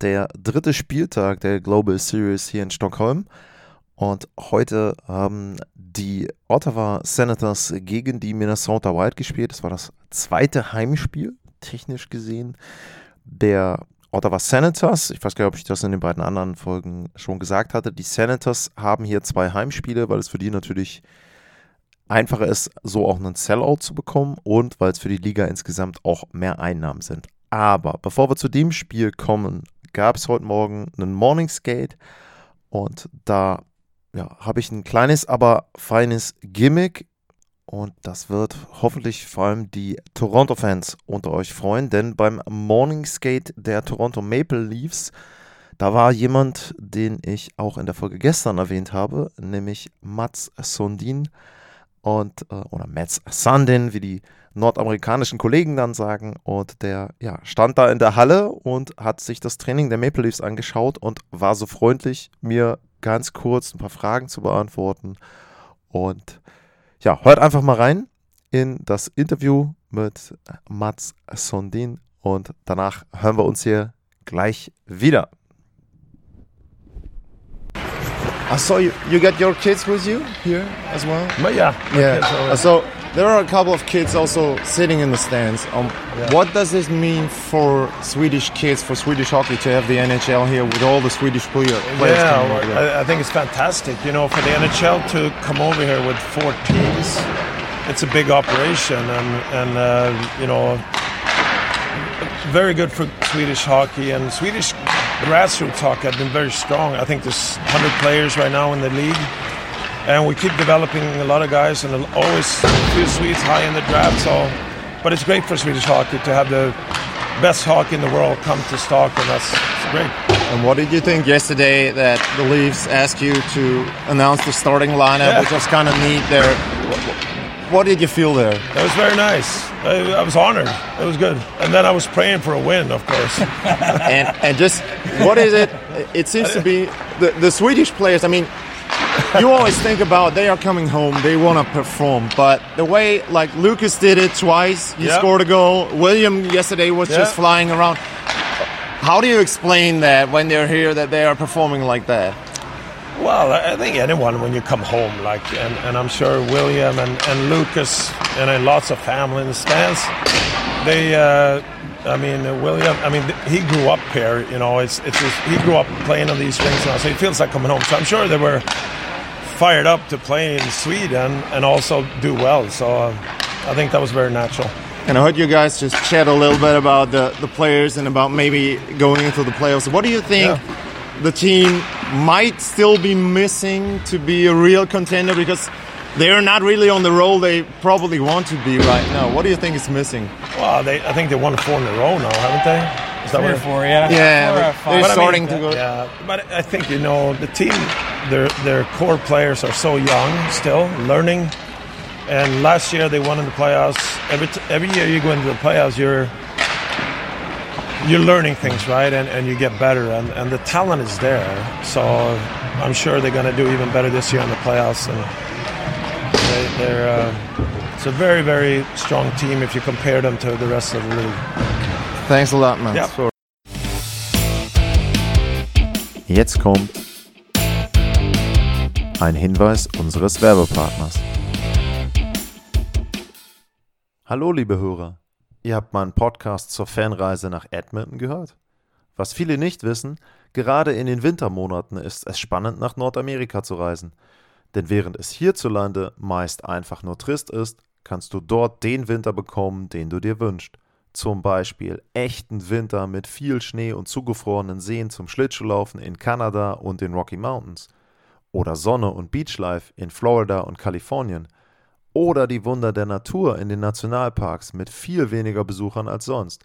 Der dritte Spieltag der Global Series hier in Stockholm. Und heute haben die Ottawa Senators gegen die Minnesota Wild gespielt. Das war das zweite Heimspiel, technisch gesehen, der Ottawa Senators. Ich weiß gar nicht, ob ich das in den beiden anderen Folgen schon gesagt hatte. Die Senators haben hier zwei Heimspiele, weil es für die natürlich einfacher ist, so auch einen Sellout zu bekommen und weil es für die Liga insgesamt auch mehr Einnahmen sind. Aber bevor wir zu dem Spiel kommen, gab es heute Morgen einen Morning Skate und da ja, habe ich ein kleines, aber feines Gimmick und das wird hoffentlich vor allem die Toronto-Fans unter euch freuen, denn beim Morning Skate der Toronto Maple Leafs, da war jemand, den ich auch in der Folge gestern erwähnt habe, nämlich Mats Sundin und äh, oder Mats Sundin, wie die nordamerikanischen Kollegen dann sagen. Und der ja, stand da in der Halle und hat sich das Training der Maple Leafs angeschaut und war so freundlich, mir ganz kurz ein paar Fragen zu beantworten. Und ja, hört einfach mal rein in das Interview mit Mats Sundin und danach hören wir uns hier gleich wieder. I saw you. You got your kids with you here as well. But yeah, Yeah. Uh, So there are a couple of kids also sitting in the stands. Um, What does this mean for Swedish kids, for Swedish hockey, to have the NHL here with all the Swedish players yeah, coming over there? I, I think it's fantastic. You know, for the NHL to come over here with four teams, it's a big operation, and and uh, you know, very good for Swedish hockey and Swedish grassroots hockey have been very strong. I think there's 100 players right now in the league, and we keep developing a lot of guys, and always a few Swedes high in the draft. So, but it's great for Swedish hockey to have the best hockey in the world come to Stockholm. That's great. And what did you think yesterday that the Leafs asked you to announce the starting lineup, Yeah. which was kind of neat there? What did you feel there? It was very nice. I, I was honored. It was good. And then I was praying for a win, of course. and and just what is it? It seems to be the the Swedish players. I mean, you always think about they are coming home, they want to perform, but the way like Lucas did it twice, he Yeah. scored a goal. William yesterday was Yeah. just flying around. How do you explain that when they're here that they are performing like that? Well, I think anyone when you come home, like, and, and I'm sure William and, and Lucas and then lots of family in the stands, they, uh, I mean, uh, William, I mean, he grew up here, you know, it's, it's just, he grew up playing on these rings now, so he feels like coming home. So I'm sure they were fired up to play in Sweden and also do well. So uh, I think that was very natural. And I heard you guys just chat a little bit about the, the players and about maybe going into the playoffs. What do you think the team might still be missing to be a real contender? Because they're not really on the role they probably want to be right now. What do you think is missing? Well, they, I think they won four in a row now, haven't they? Is that Three or four, yeah. Yeah, Four but they're But I starting mean, to go. Yeah, but I think you know the team, their their core players are so young still, learning. And last year they won in the playoffs. Every t- every year you go into the playoffs, you're you're learning things, right? And, and you get better, and, and the talent is there. So I'm sure they're going to do even better this year in the playoffs. And they, they're uh, it's a very very strong team if you compare them to the rest of the league. Thanks a lot, man. Yeah. For- Jetzt kommt ein Hinweis unseres Werbepartners. Hallo liebe Hörer, ihr habt meinen Podcast zur Fanreise nach Edmonton gehört? Was viele nicht wissen, gerade in den Wintermonaten ist es spannend nach Nordamerika zu reisen. Denn während es hierzulande meist einfach nur trist ist, kannst du dort den Winter bekommen, den du dir wünschst. Zum Beispiel echten Winter mit viel Schnee und zugefrorenen Seen zum Schlittschuhlaufen in Kanada und den Rocky Mountains. Oder Sonne und Beachlife in Florida und Kalifornien. Oder die Wunder der Natur in den Nationalparks mit viel weniger Besuchern als sonst.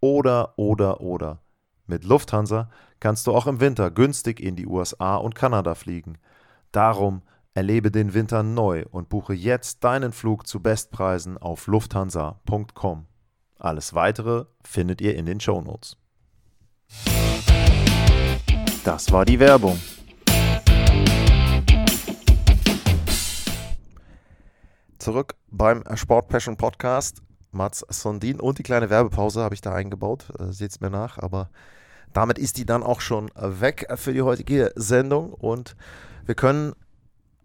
Oder, oder, oder. Mit Lufthansa kannst du auch im Winter günstig in die USA und Kanada fliegen. Darum erlebe den Winter neu und buche jetzt deinen Flug zu Bestpreisen auf lufthansa.com. Alles weitere findet ihr in den Shownotes. Das war die Werbung. Zurück beim Sport Passion Podcast. Mats Sondin und die kleine Werbepause habe ich da eingebaut. Äh, Seht es mir nach, aber damit ist die dann auch schon weg für die heutige Sendung und wir können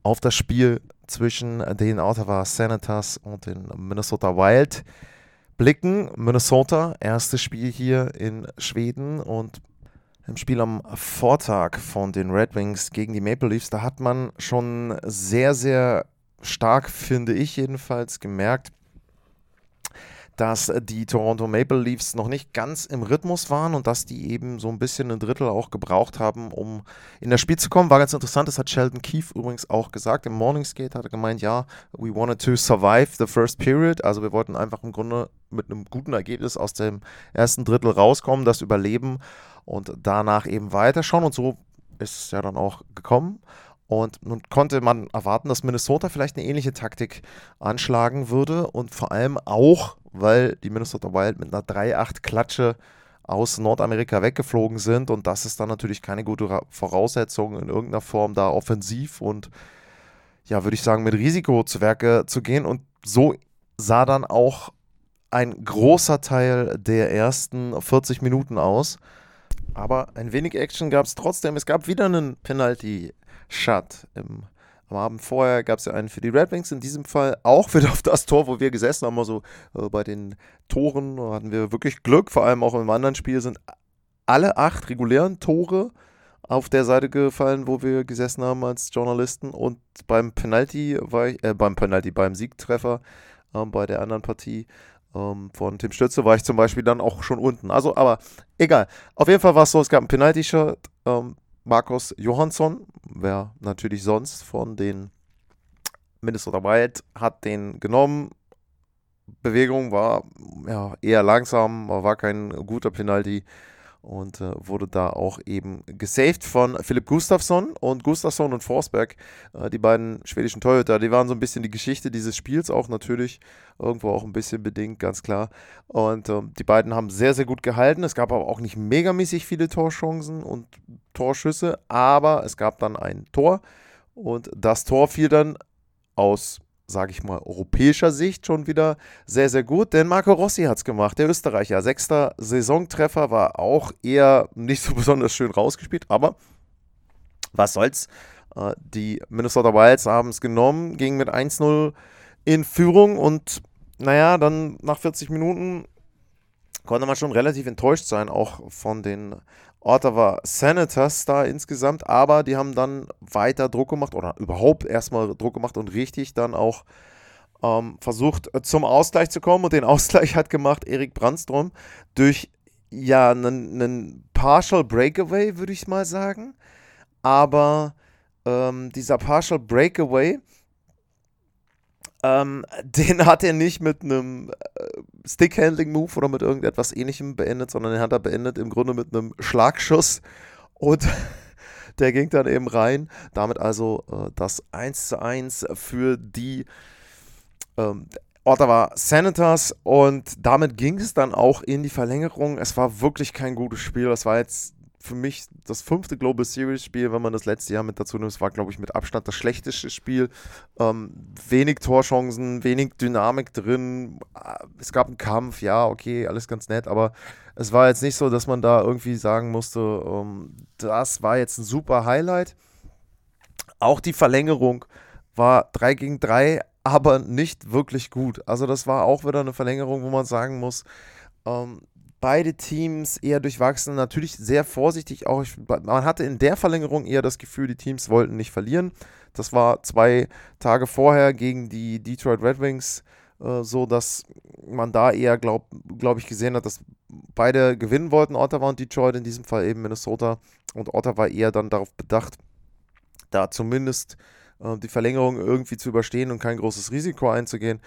auf das Spiel zwischen den Ottawa Senators und den Minnesota Wild blicken. Minnesota, erstes Spiel hier in Schweden und im Spiel am Vortag von den Red Wings gegen die Maple Leafs, da hat man schon sehr, sehr stark, finde ich jedenfalls, gemerkt, dass die Toronto Maple Leafs noch nicht ganz im Rhythmus waren und dass die eben so ein bisschen ein Drittel auch gebraucht haben, um in das Spiel zu kommen. War ganz interessant, das hat Sheldon Keefe übrigens auch gesagt. Im Morningskate hat er gemeint, ja, we wanted to survive the first period. Also wir wollten einfach im Grunde mit einem guten Ergebnis aus dem ersten Drittel rauskommen, das überleben und danach eben weiterschauen. Und so ist es ja dann auch gekommen. Und nun konnte man erwarten, dass Minnesota vielleicht eine ähnliche Taktik anschlagen würde und vor allem auch weil die Minnesota Wild mit einer 3-8-Klatsche aus Nordamerika weggeflogen sind und das ist dann natürlich keine gute Voraussetzung in irgendeiner Form da offensiv und ja, würde ich sagen, mit Risiko zu Werke zu gehen und so sah dann auch ein großer Teil der ersten 40 Minuten aus. Aber ein wenig Action gab es trotzdem. Es gab wieder einen Penalty-Shot im am Abend vorher gab es ja einen für die Red Wings, in diesem Fall auch wieder auf das Tor, wo wir gesessen haben. Also äh, bei den Toren hatten wir wirklich Glück. Vor allem auch im anderen Spiel sind alle acht regulären Tore auf der Seite gefallen, wo wir gesessen haben als Journalisten. Und beim Penalty war ich, äh, beim Penalty, beim Siegtreffer äh, bei der anderen Partie ähm, von Tim Stütze war ich zum Beispiel dann auch schon unten. Also, aber egal. Auf jeden Fall war es so, es gab ein Penalty-Shirt. Ähm, Markus Johansson, wer natürlich sonst von den Minnesota Wild, hat den genommen. Bewegung war ja, eher langsam, war kein guter Penalty und äh, wurde da auch eben gesaved von Philipp Gustafsson und Gustafsson und Forsberg, äh, die beiden schwedischen Torhüter, die waren so ein bisschen die Geschichte dieses Spiels auch natürlich, irgendwo auch ein bisschen bedingt, ganz klar. Und äh, die beiden haben sehr, sehr gut gehalten. Es gab aber auch nicht megamäßig viele Torchancen und Torschüsse, aber es gab dann ein Tor und das Tor fiel dann aus sage ich mal, europäischer Sicht schon wieder sehr, sehr gut, denn Marco Rossi hat es gemacht, der Österreicher. Sechster Saisontreffer war auch eher nicht so besonders schön rausgespielt, aber was soll's. Äh, die Minnesota Wilds haben es genommen, gingen mit 1-0 in Führung und naja, dann nach 40 Minuten konnte man schon relativ enttäuscht sein, auch von den Ottawa Senators da insgesamt, aber die haben dann weiter Druck gemacht oder überhaupt erstmal Druck gemacht und richtig dann auch ähm, versucht äh, zum Ausgleich zu kommen. Und den Ausgleich hat gemacht Erik Brandstrom durch ja einen Partial Breakaway, würde ich mal sagen, aber ähm, dieser Partial Breakaway ähm, den hat er nicht mit einem äh, Stick-Handling-Move oder mit irgendetwas ähnlichem beendet, sondern den hat er beendet im Grunde mit einem Schlagschuss und der ging dann eben rein. Damit also äh, das 1 zu 1 für die ähm, Ottawa Senators und damit ging es dann auch in die Verlängerung. Es war wirklich kein gutes Spiel. Es war jetzt für mich das fünfte Global Series Spiel, wenn man das letzte Jahr mit dazu nimmt. War, glaube ich, mit Abstand das schlechteste Spiel. Ähm, wenig Torchancen, wenig Dynamik drin. Es gab einen Kampf, ja, okay, alles ganz nett, aber es war jetzt nicht so, dass man da irgendwie sagen musste, ähm, das war jetzt ein super Highlight. Auch die Verlängerung war 3 gegen 3, aber nicht wirklich gut. Also das war auch wieder eine Verlängerung, wo man sagen muss, ähm, beide Teams eher durchwachsen. Natürlich sehr vorsichtig auch. Man hatte in der Verlängerung eher das Gefühl, die Teams wollten nicht verlieren. Das war zwei Tage vorher gegen die Detroit Red Wings äh, so, dass man da eher, glaube glaub ich, gesehen hat, dass beide gewinnen wollten, Ottawa und Detroit, in diesem Fall eben Minnesota. Und Ottawa eher dann darauf bedacht, da zumindest äh, die Verlängerung irgendwie zu überstehen und kein großes Risiko einzugehen.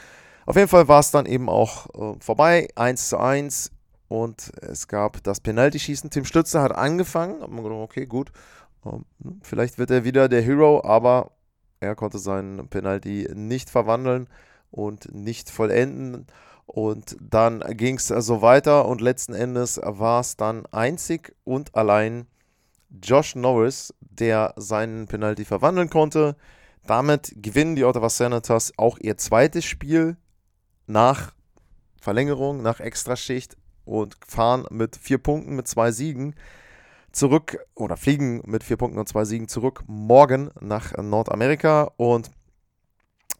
Auf jeden Fall war es dann eben auch äh, vorbei, 1 zu 1 und es gab das Penalty-Schießen. Tim Stützer hat angefangen. Hat man gedacht, okay, gut. Ähm, vielleicht wird er wieder der Hero, aber er konnte seinen Penalty nicht verwandeln und nicht vollenden. Und dann ging es so weiter und letzten Endes war es dann einzig und allein Josh Norris, der seinen Penalty verwandeln konnte. Damit gewinnen die Ottawa Senators auch ihr zweites Spiel nach Verlängerung, nach Extraschicht und fahren mit vier Punkten, mit zwei Siegen zurück oder fliegen mit vier Punkten und zwei Siegen zurück morgen nach Nordamerika. Und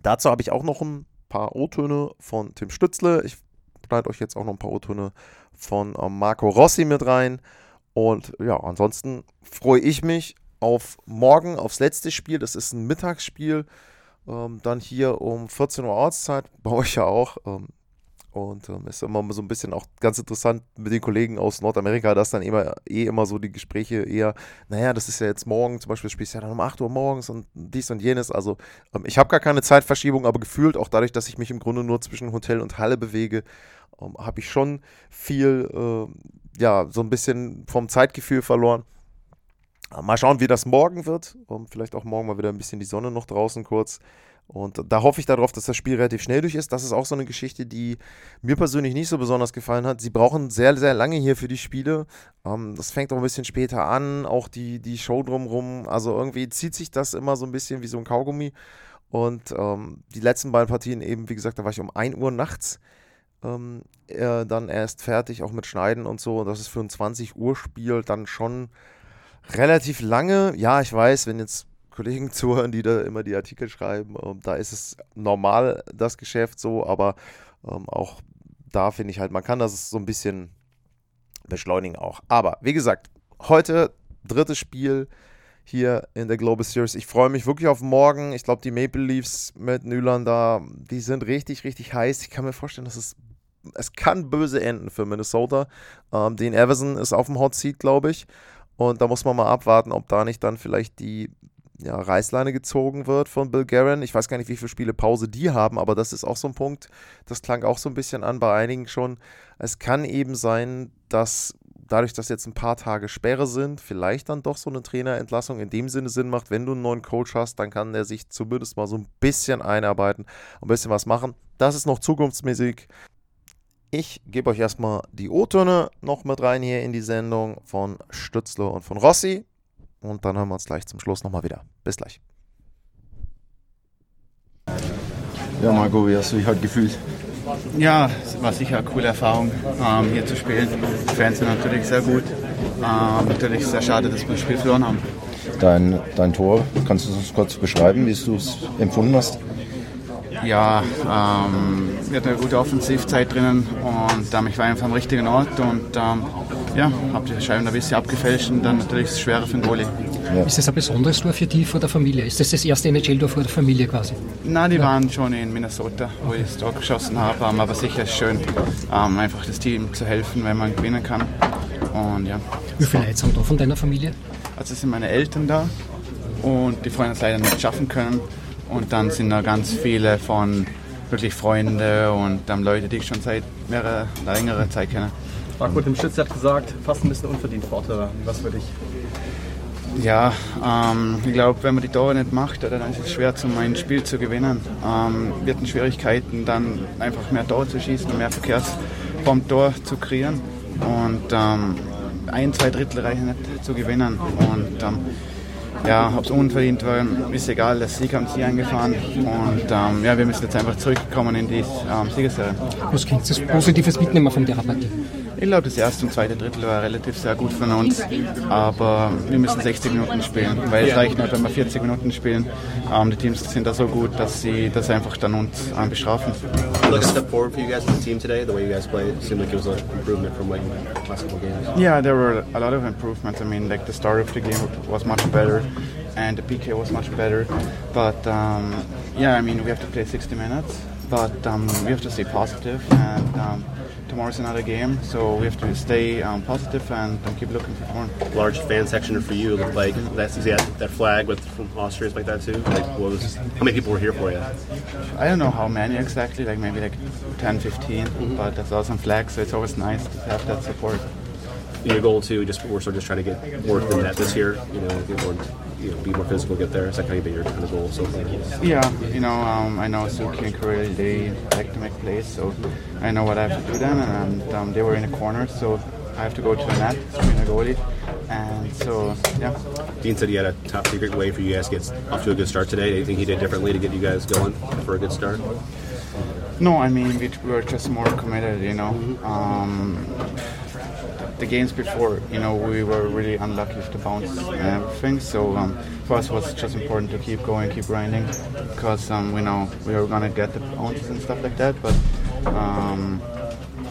dazu habe ich auch noch ein paar O-Töne von Tim Stützle. Ich schneide euch jetzt auch noch ein paar O-Töne von äh, Marco Rossi mit rein. Und ja, ansonsten freue ich mich auf morgen, aufs letzte Spiel. Das ist ein Mittagsspiel. Ähm, dann hier um 14 Uhr Ortszeit, bei euch ja auch. Ähm, und ähm, ist immer so ein bisschen auch ganz interessant mit den Kollegen aus Nordamerika, dass dann immer eh immer so die Gespräche eher, naja, das ist ja jetzt morgen, zum Beispiel spielst du ja dann um 8 Uhr morgens und dies und jenes. Also ähm, ich habe gar keine Zeitverschiebung, aber gefühlt, auch dadurch, dass ich mich im Grunde nur zwischen Hotel und Halle bewege, ähm, habe ich schon viel, äh, ja, so ein bisschen vom Zeitgefühl verloren. Mal schauen, wie das morgen wird. Um, vielleicht auch morgen mal wieder ein bisschen die Sonne noch draußen kurz. Und da hoffe ich darauf, dass das Spiel relativ schnell durch ist. Das ist auch so eine Geschichte, die mir persönlich nicht so besonders gefallen hat. Sie brauchen sehr, sehr lange hier für die Spiele. Ähm, das fängt auch ein bisschen später an, auch die, die Show drumherum. Also irgendwie zieht sich das immer so ein bisschen wie so ein Kaugummi. Und ähm, die letzten beiden Partien eben, wie gesagt, da war ich um 1 Uhr nachts ähm, äh, dann erst fertig, auch mit Schneiden und so. Und das ist für ein 20 Uhr Spiel dann schon relativ lange. Ja, ich weiß, wenn jetzt Kollegen zuhören, die da immer die Artikel schreiben. Ähm, da ist es normal, das Geschäft so, aber ähm, auch da finde ich halt, man kann das so ein bisschen beschleunigen auch. Aber wie gesagt, heute drittes Spiel hier in der Global Series. Ich freue mich wirklich auf morgen. Ich glaube, die Maple Leafs mit Nylander, die sind richtig, richtig heiß. Ich kann mir vorstellen, dass es es kann böse enden für Minnesota. Ähm, den Everson ist auf dem Hot Seat, glaube ich. Und da muss man mal abwarten, ob da nicht dann vielleicht die ja, Reißleine gezogen wird von Bill Guerin. Ich weiß gar nicht, wie viele Spiele Pause die haben, aber das ist auch so ein Punkt, das klang auch so ein bisschen an bei einigen schon. Es kann eben sein, dass dadurch, dass jetzt ein paar Tage Sperre sind, vielleicht dann doch so eine Trainerentlassung in dem Sinne Sinn macht. Wenn du einen neuen Coach hast, dann kann der sich zumindest mal so ein bisschen einarbeiten, ein bisschen was machen. Das ist noch zukunftsmäßig. Ich gebe euch erstmal die O-Töne noch mit rein hier in die Sendung von Stützler und von Rossi. Und dann hören wir uns gleich zum Schluss nochmal wieder. Bis gleich. Ja, Marco, wie hast du dich halt gefühlt? Ja, es war sicher eine coole Erfahrung, ähm, hier zu spielen. Die Fans sind natürlich sehr gut. Ähm, natürlich sehr schade, dass wir das Spiel verloren haben. Dein, dein Tor, kannst du es uns kurz beschreiben, wie du es empfunden hast? Ja, ähm, wir hatten eine gute Offensivzeit drinnen und ähm, ich war einfach am richtigen Ort und ähm, ja, habe die Scheiben ein bisschen abgefälscht und dann natürlich ist es schwerer für den Goalie. Ja. Ist das ein besonderes Tor für die vor der Familie? Ist das das erste NHL-Tor vor der Familie quasi? Nein, die ja. waren schon in Minnesota, wo ich das Tor geschossen habe, aber sicher ist es schön, ähm, einfach das Team zu helfen, wenn man gewinnen kann. Und, ja. Wie viele Leute sind da von deiner Familie? Also sind meine Eltern da und die Freunde es leider nicht schaffen können. Und dann sind da ganz viele von wirklich Freunde und ähm, Leute, die ich schon seit mehrerer, längerer Zeit kenne. Marco dem Schütz hat gesagt, fast ein bisschen unverdient Vorteil. Was für dich? Ja, ähm, ich glaube, wenn man die Tore nicht macht, dann ist es schwer, zum ein Spiel zu gewinnen. Ähm, wir hatten Schwierigkeiten, dann einfach mehr Tore zu schießen und mehr Verkehrs vom Tor zu kreieren. Und ähm, ein, zwei Drittel reichen nicht zu gewinnen. Und ähm, ja, ob es unverdient war, ist egal. Der Sieg haben sie eingefahren. Und ähm, ja, wir müssen jetzt einfach zurückkommen in die ähm, Siegesserie. Was kannst du Positives mitnehmen von der Partie? Ich glaube, das erste und zweite Drittel war relativ sehr gut von uns, aber wir müssen 60 Minuten spielen, weil es reicht nicht, wenn wir 40 Minuten spielen. Ähm, die Teams sind da so gut, dass sie das einfach dann uns ähm, bestrafen. Look a step forward for you guys as a team today. The way you guys played seemed like it was an improvement from what you last couple games. Yeah, there were a lot of improvements. I mean, like the start of the game was much better, and the PK was much better. But um, yeah, I mean, we have to play 60 minutes, but um, we have to stay positive and. Um, tomorrow's another game, so we have to stay um, positive and um, keep looking for tomorrow. Large fan section for you looked like that's that, that flag with from Austria is like that too. Like, what was how many people were here for you? I don't know how many exactly, like maybe like 10, 15, but that's awesome flag, so it's always nice to have that support. Your goal too, just we're sort of just trying to get more than that this year. You know, get more, you know, be more physical, get there. Is that kind of been your kind of goal so? Yeah, you know, um, I know Suki and Korea, they like to make plays, so I know what I have to do then, and um, they were in a corner, so I have to go to the net, screen a goalie, and so, yeah. Dean said he had a top secret way for you guys to get off to a good start today. Anything he did differently to get you guys going for a good start? No, I mean, we were just more committed, you know. Um, the games before, you know, we were really unlucky with the bounce and everything. So um, for us, it was just important to keep going, keep grinding, because um, we know we are gonna get the bounces and stuff like that. But um,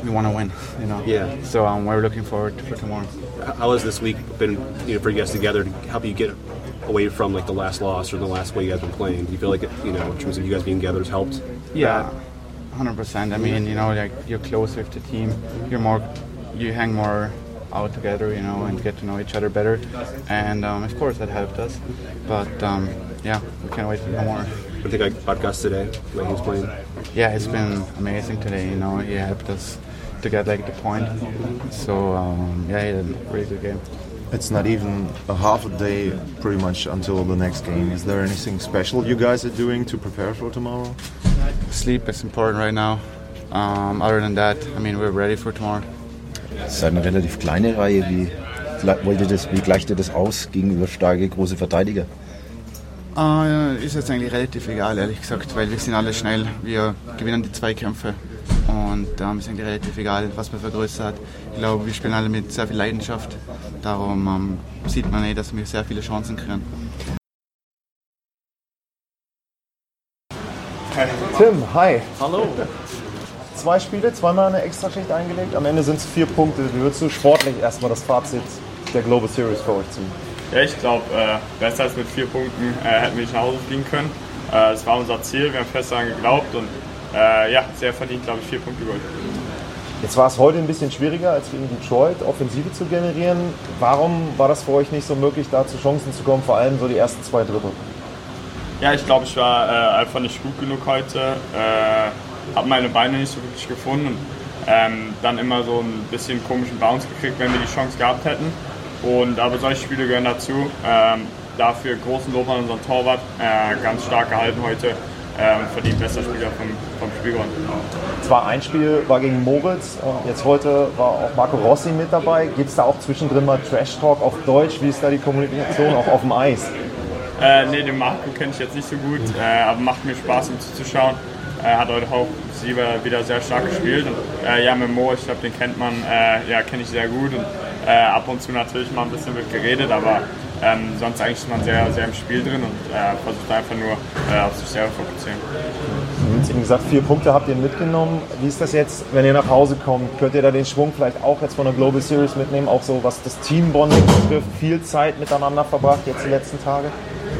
we want to win, you know. Yeah. So um, we're looking forward for tomorrow. How has this week been, you know, for you guys together to help you get away from like the last loss or the last way you guys been playing? Do you feel like it, you know, in terms of you guys being together has helped? Yeah, hundred percent. I mean, you know, like you're close with the team. You're more, you hang more out together, you know, and get to know each other better. And um, of course, that helped us. But um, yeah, we can't wait for more. I think I about Gus today, the way he was playing. Yeah, it's been amazing today. You know, he helped us to get like the point. So um, yeah, he had a really good game. It's not even a half a day pretty much until the next game. Is there anything special you guys are doing to prepare for tomorrow? Sleep is important right now. Um, other than that, I mean, we're ready for tomorrow. Es ist eine relativ kleine Reihe. Wie, wollt ihr das, wie gleicht ihr das aus gegenüber starke große Verteidiger? Uh, ist jetzt eigentlich relativ egal, ehrlich gesagt, weil wir sind alle schnell. Wir gewinnen die Zweikämpfe und ähm, ist eigentlich relativ egal, was man für Größe hat. Ich glaube, wir spielen alle mit sehr viel Leidenschaft. Darum ähm, sieht man eh, dass wir sehr viele Chancen kriegen. Tim, hi. Hallo. Zwei Spiele, zweimal eine Extraschicht eingelegt. Am Ende sind es vier Punkte. Wie würdest du sportlich erstmal das Fazit der Global Series für euch ziehen? Ja, ich glaube, äh, besser als mit vier Punkten äh, hätten wir nicht nach Hause fliegen können. Äh, das war unser Ziel, wir haben fest daran geglaubt und äh, ja, sehr verdient, glaube ich, vier Punkte geholt. Jetzt war es heute ein bisschen schwieriger als gegen Detroit, Offensive zu generieren. Warum war das für euch nicht so möglich, da zu Chancen zu kommen, vor allem so die ersten zwei Drittel? Ja, ich glaube, ich war äh, einfach nicht gut genug heute. Äh, habe meine Beine nicht so wirklich gefunden und ähm, dann immer so ein bisschen komischen Bounce gekriegt, wenn wir die Chance gehabt hätten. Und aber solche Spiele gehören dazu. Ähm, dafür großen Lob an unseren Torwart, äh, ganz stark gehalten heute. Ähm, verdient bester Spieler vom, vom Spiel geworden. Es war ein Spiel, war gegen Moritz und jetzt heute war auch Marco Rossi mit dabei. Gibt es da auch zwischendrin mal Trash Talk auf Deutsch? Wie ist da die Kommunikation auch auf dem Eis? Äh, nee, den Marco kenne ich jetzt nicht so gut, äh, aber macht mir Spaß, ihm zuzuschauen. Er hat heute auch Sieber wieder sehr stark gespielt. Und, äh, ja, mit Mo, ich glaube, den kennt man, äh, ja, kenne ich sehr gut. Und äh, ab und zu natürlich mal ein bisschen wird geredet, aber ähm, sonst eigentlich ist man sehr, sehr im Spiel drin und äh, versucht einfach nur äh, auf sich selber fokussieren. Hast eben gesagt, vier Punkte habt ihr mitgenommen. Wie ist das jetzt, wenn ihr nach Hause kommt? Könnt ihr da den Schwung vielleicht auch jetzt von der Global Series mitnehmen? Auch so, was das Teambonding betrifft, viel Zeit miteinander verbracht jetzt die letzten Tage?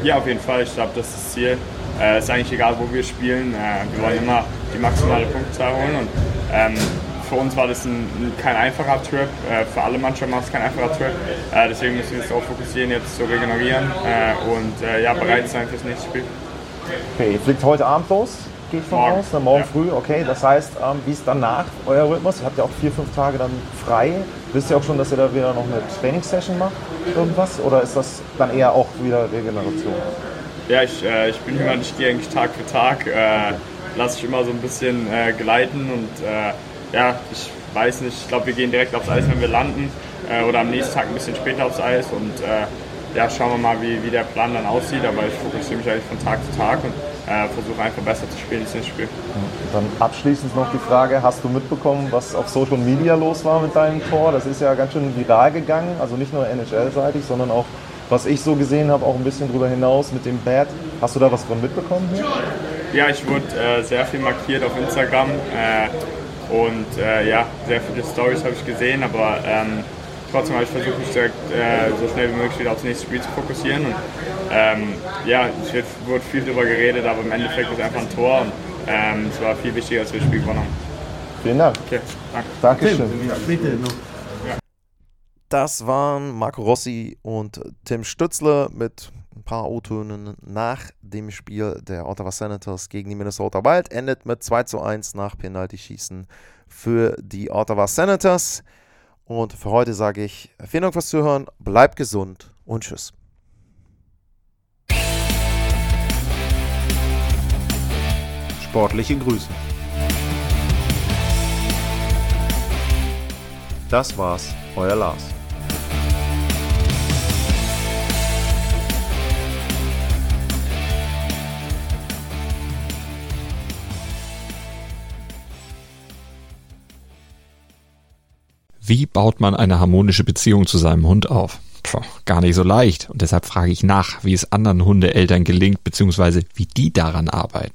Ja, auf jeden Fall. Ich glaube, das ist das Ziel. Äh, ist eigentlich egal, wo wir spielen. Äh, wir wollen immer die maximale Punktzahl holen. Und ähm, für uns war das ein, kein einfacher Trip. Äh, für alle Mannschaften war es kein einfacher Trip. Äh, deswegen müssen wir uns darauf fokussieren, jetzt zu regenerieren äh, und äh, ja, bereit sein fürs nächste Spiel. Okay, ihr fliegt heute Abend los, gehe ich von Morgen. aus, dann morgen Ja. früh. Okay, das heißt, ähm, wie ist danach euer Rhythmus? Ihr habt ja auch vier, fünf Tage dann frei. Wisst ihr auch schon, dass ihr da wieder noch eine Trainingssession macht? Irgendwas? Oder ist das dann eher auch wieder Regeneration? Ja, ich, äh, ich bin jemand, ich gehe eigentlich Tag für Tag, äh, lasse ich immer so ein bisschen äh, gleiten und äh, ja, ich weiß nicht, ich glaube, wir gehen direkt aufs Eis, wenn wir landen äh, oder am nächsten Tag ein bisschen später aufs Eis und äh, ja, schauen wir mal, wie, wie der Plan dann aussieht, aber ich fokussiere mich eigentlich von Tag zu Tag und versuche einfach besser zu spielen ins nächste Spiel. Dann abschließend noch die Frage, hast du mitbekommen, was auf Social Media los war mit deinem Tor? Das ist ja ganz schön viral gegangen, also nicht nur NHL-seitig, sondern auch, was ich so gesehen habe, auch ein bisschen drüber hinaus mit dem Bad. Hast du da was von mitbekommen? Hier? Ja, ich wurde äh, sehr viel markiert auf Instagram äh, und äh, ja, sehr viele Stories habe ich gesehen, aber ähm, trotzdem habe ich versucht, mich direkt äh, so schnell wie möglich wieder aufs nächste Spiel zu fokussieren. Und, ähm, ja, es wird, wurde viel darüber geredet, aber im Endeffekt ist es einfach ein Tor und ähm, es war viel wichtiger, als wir das Spiel gewonnen haben. Vielen Dank. Okay, danke. Dankeschön. Bitte noch. Das waren Marco Rossi und Tim Stützle mit ein paar O-Tönen nach dem Spiel der Ottawa Senators gegen die Minnesota Wild. Endet mit 2 zu 1 nach Penalty-Schießen für die Ottawa Senators. Und für heute sage ich vielen Dank fürs Zuhören, bleibt gesund und tschüss. Sportliche Grüße. Das war's, euer Lars. Wie baut man eine harmonische Beziehung zu seinem Hund auf? Puh, gar nicht so leicht. Und deshalb frage ich nach, wie es anderen Hundeeltern gelingt, beziehungsweise wie die daran arbeiten.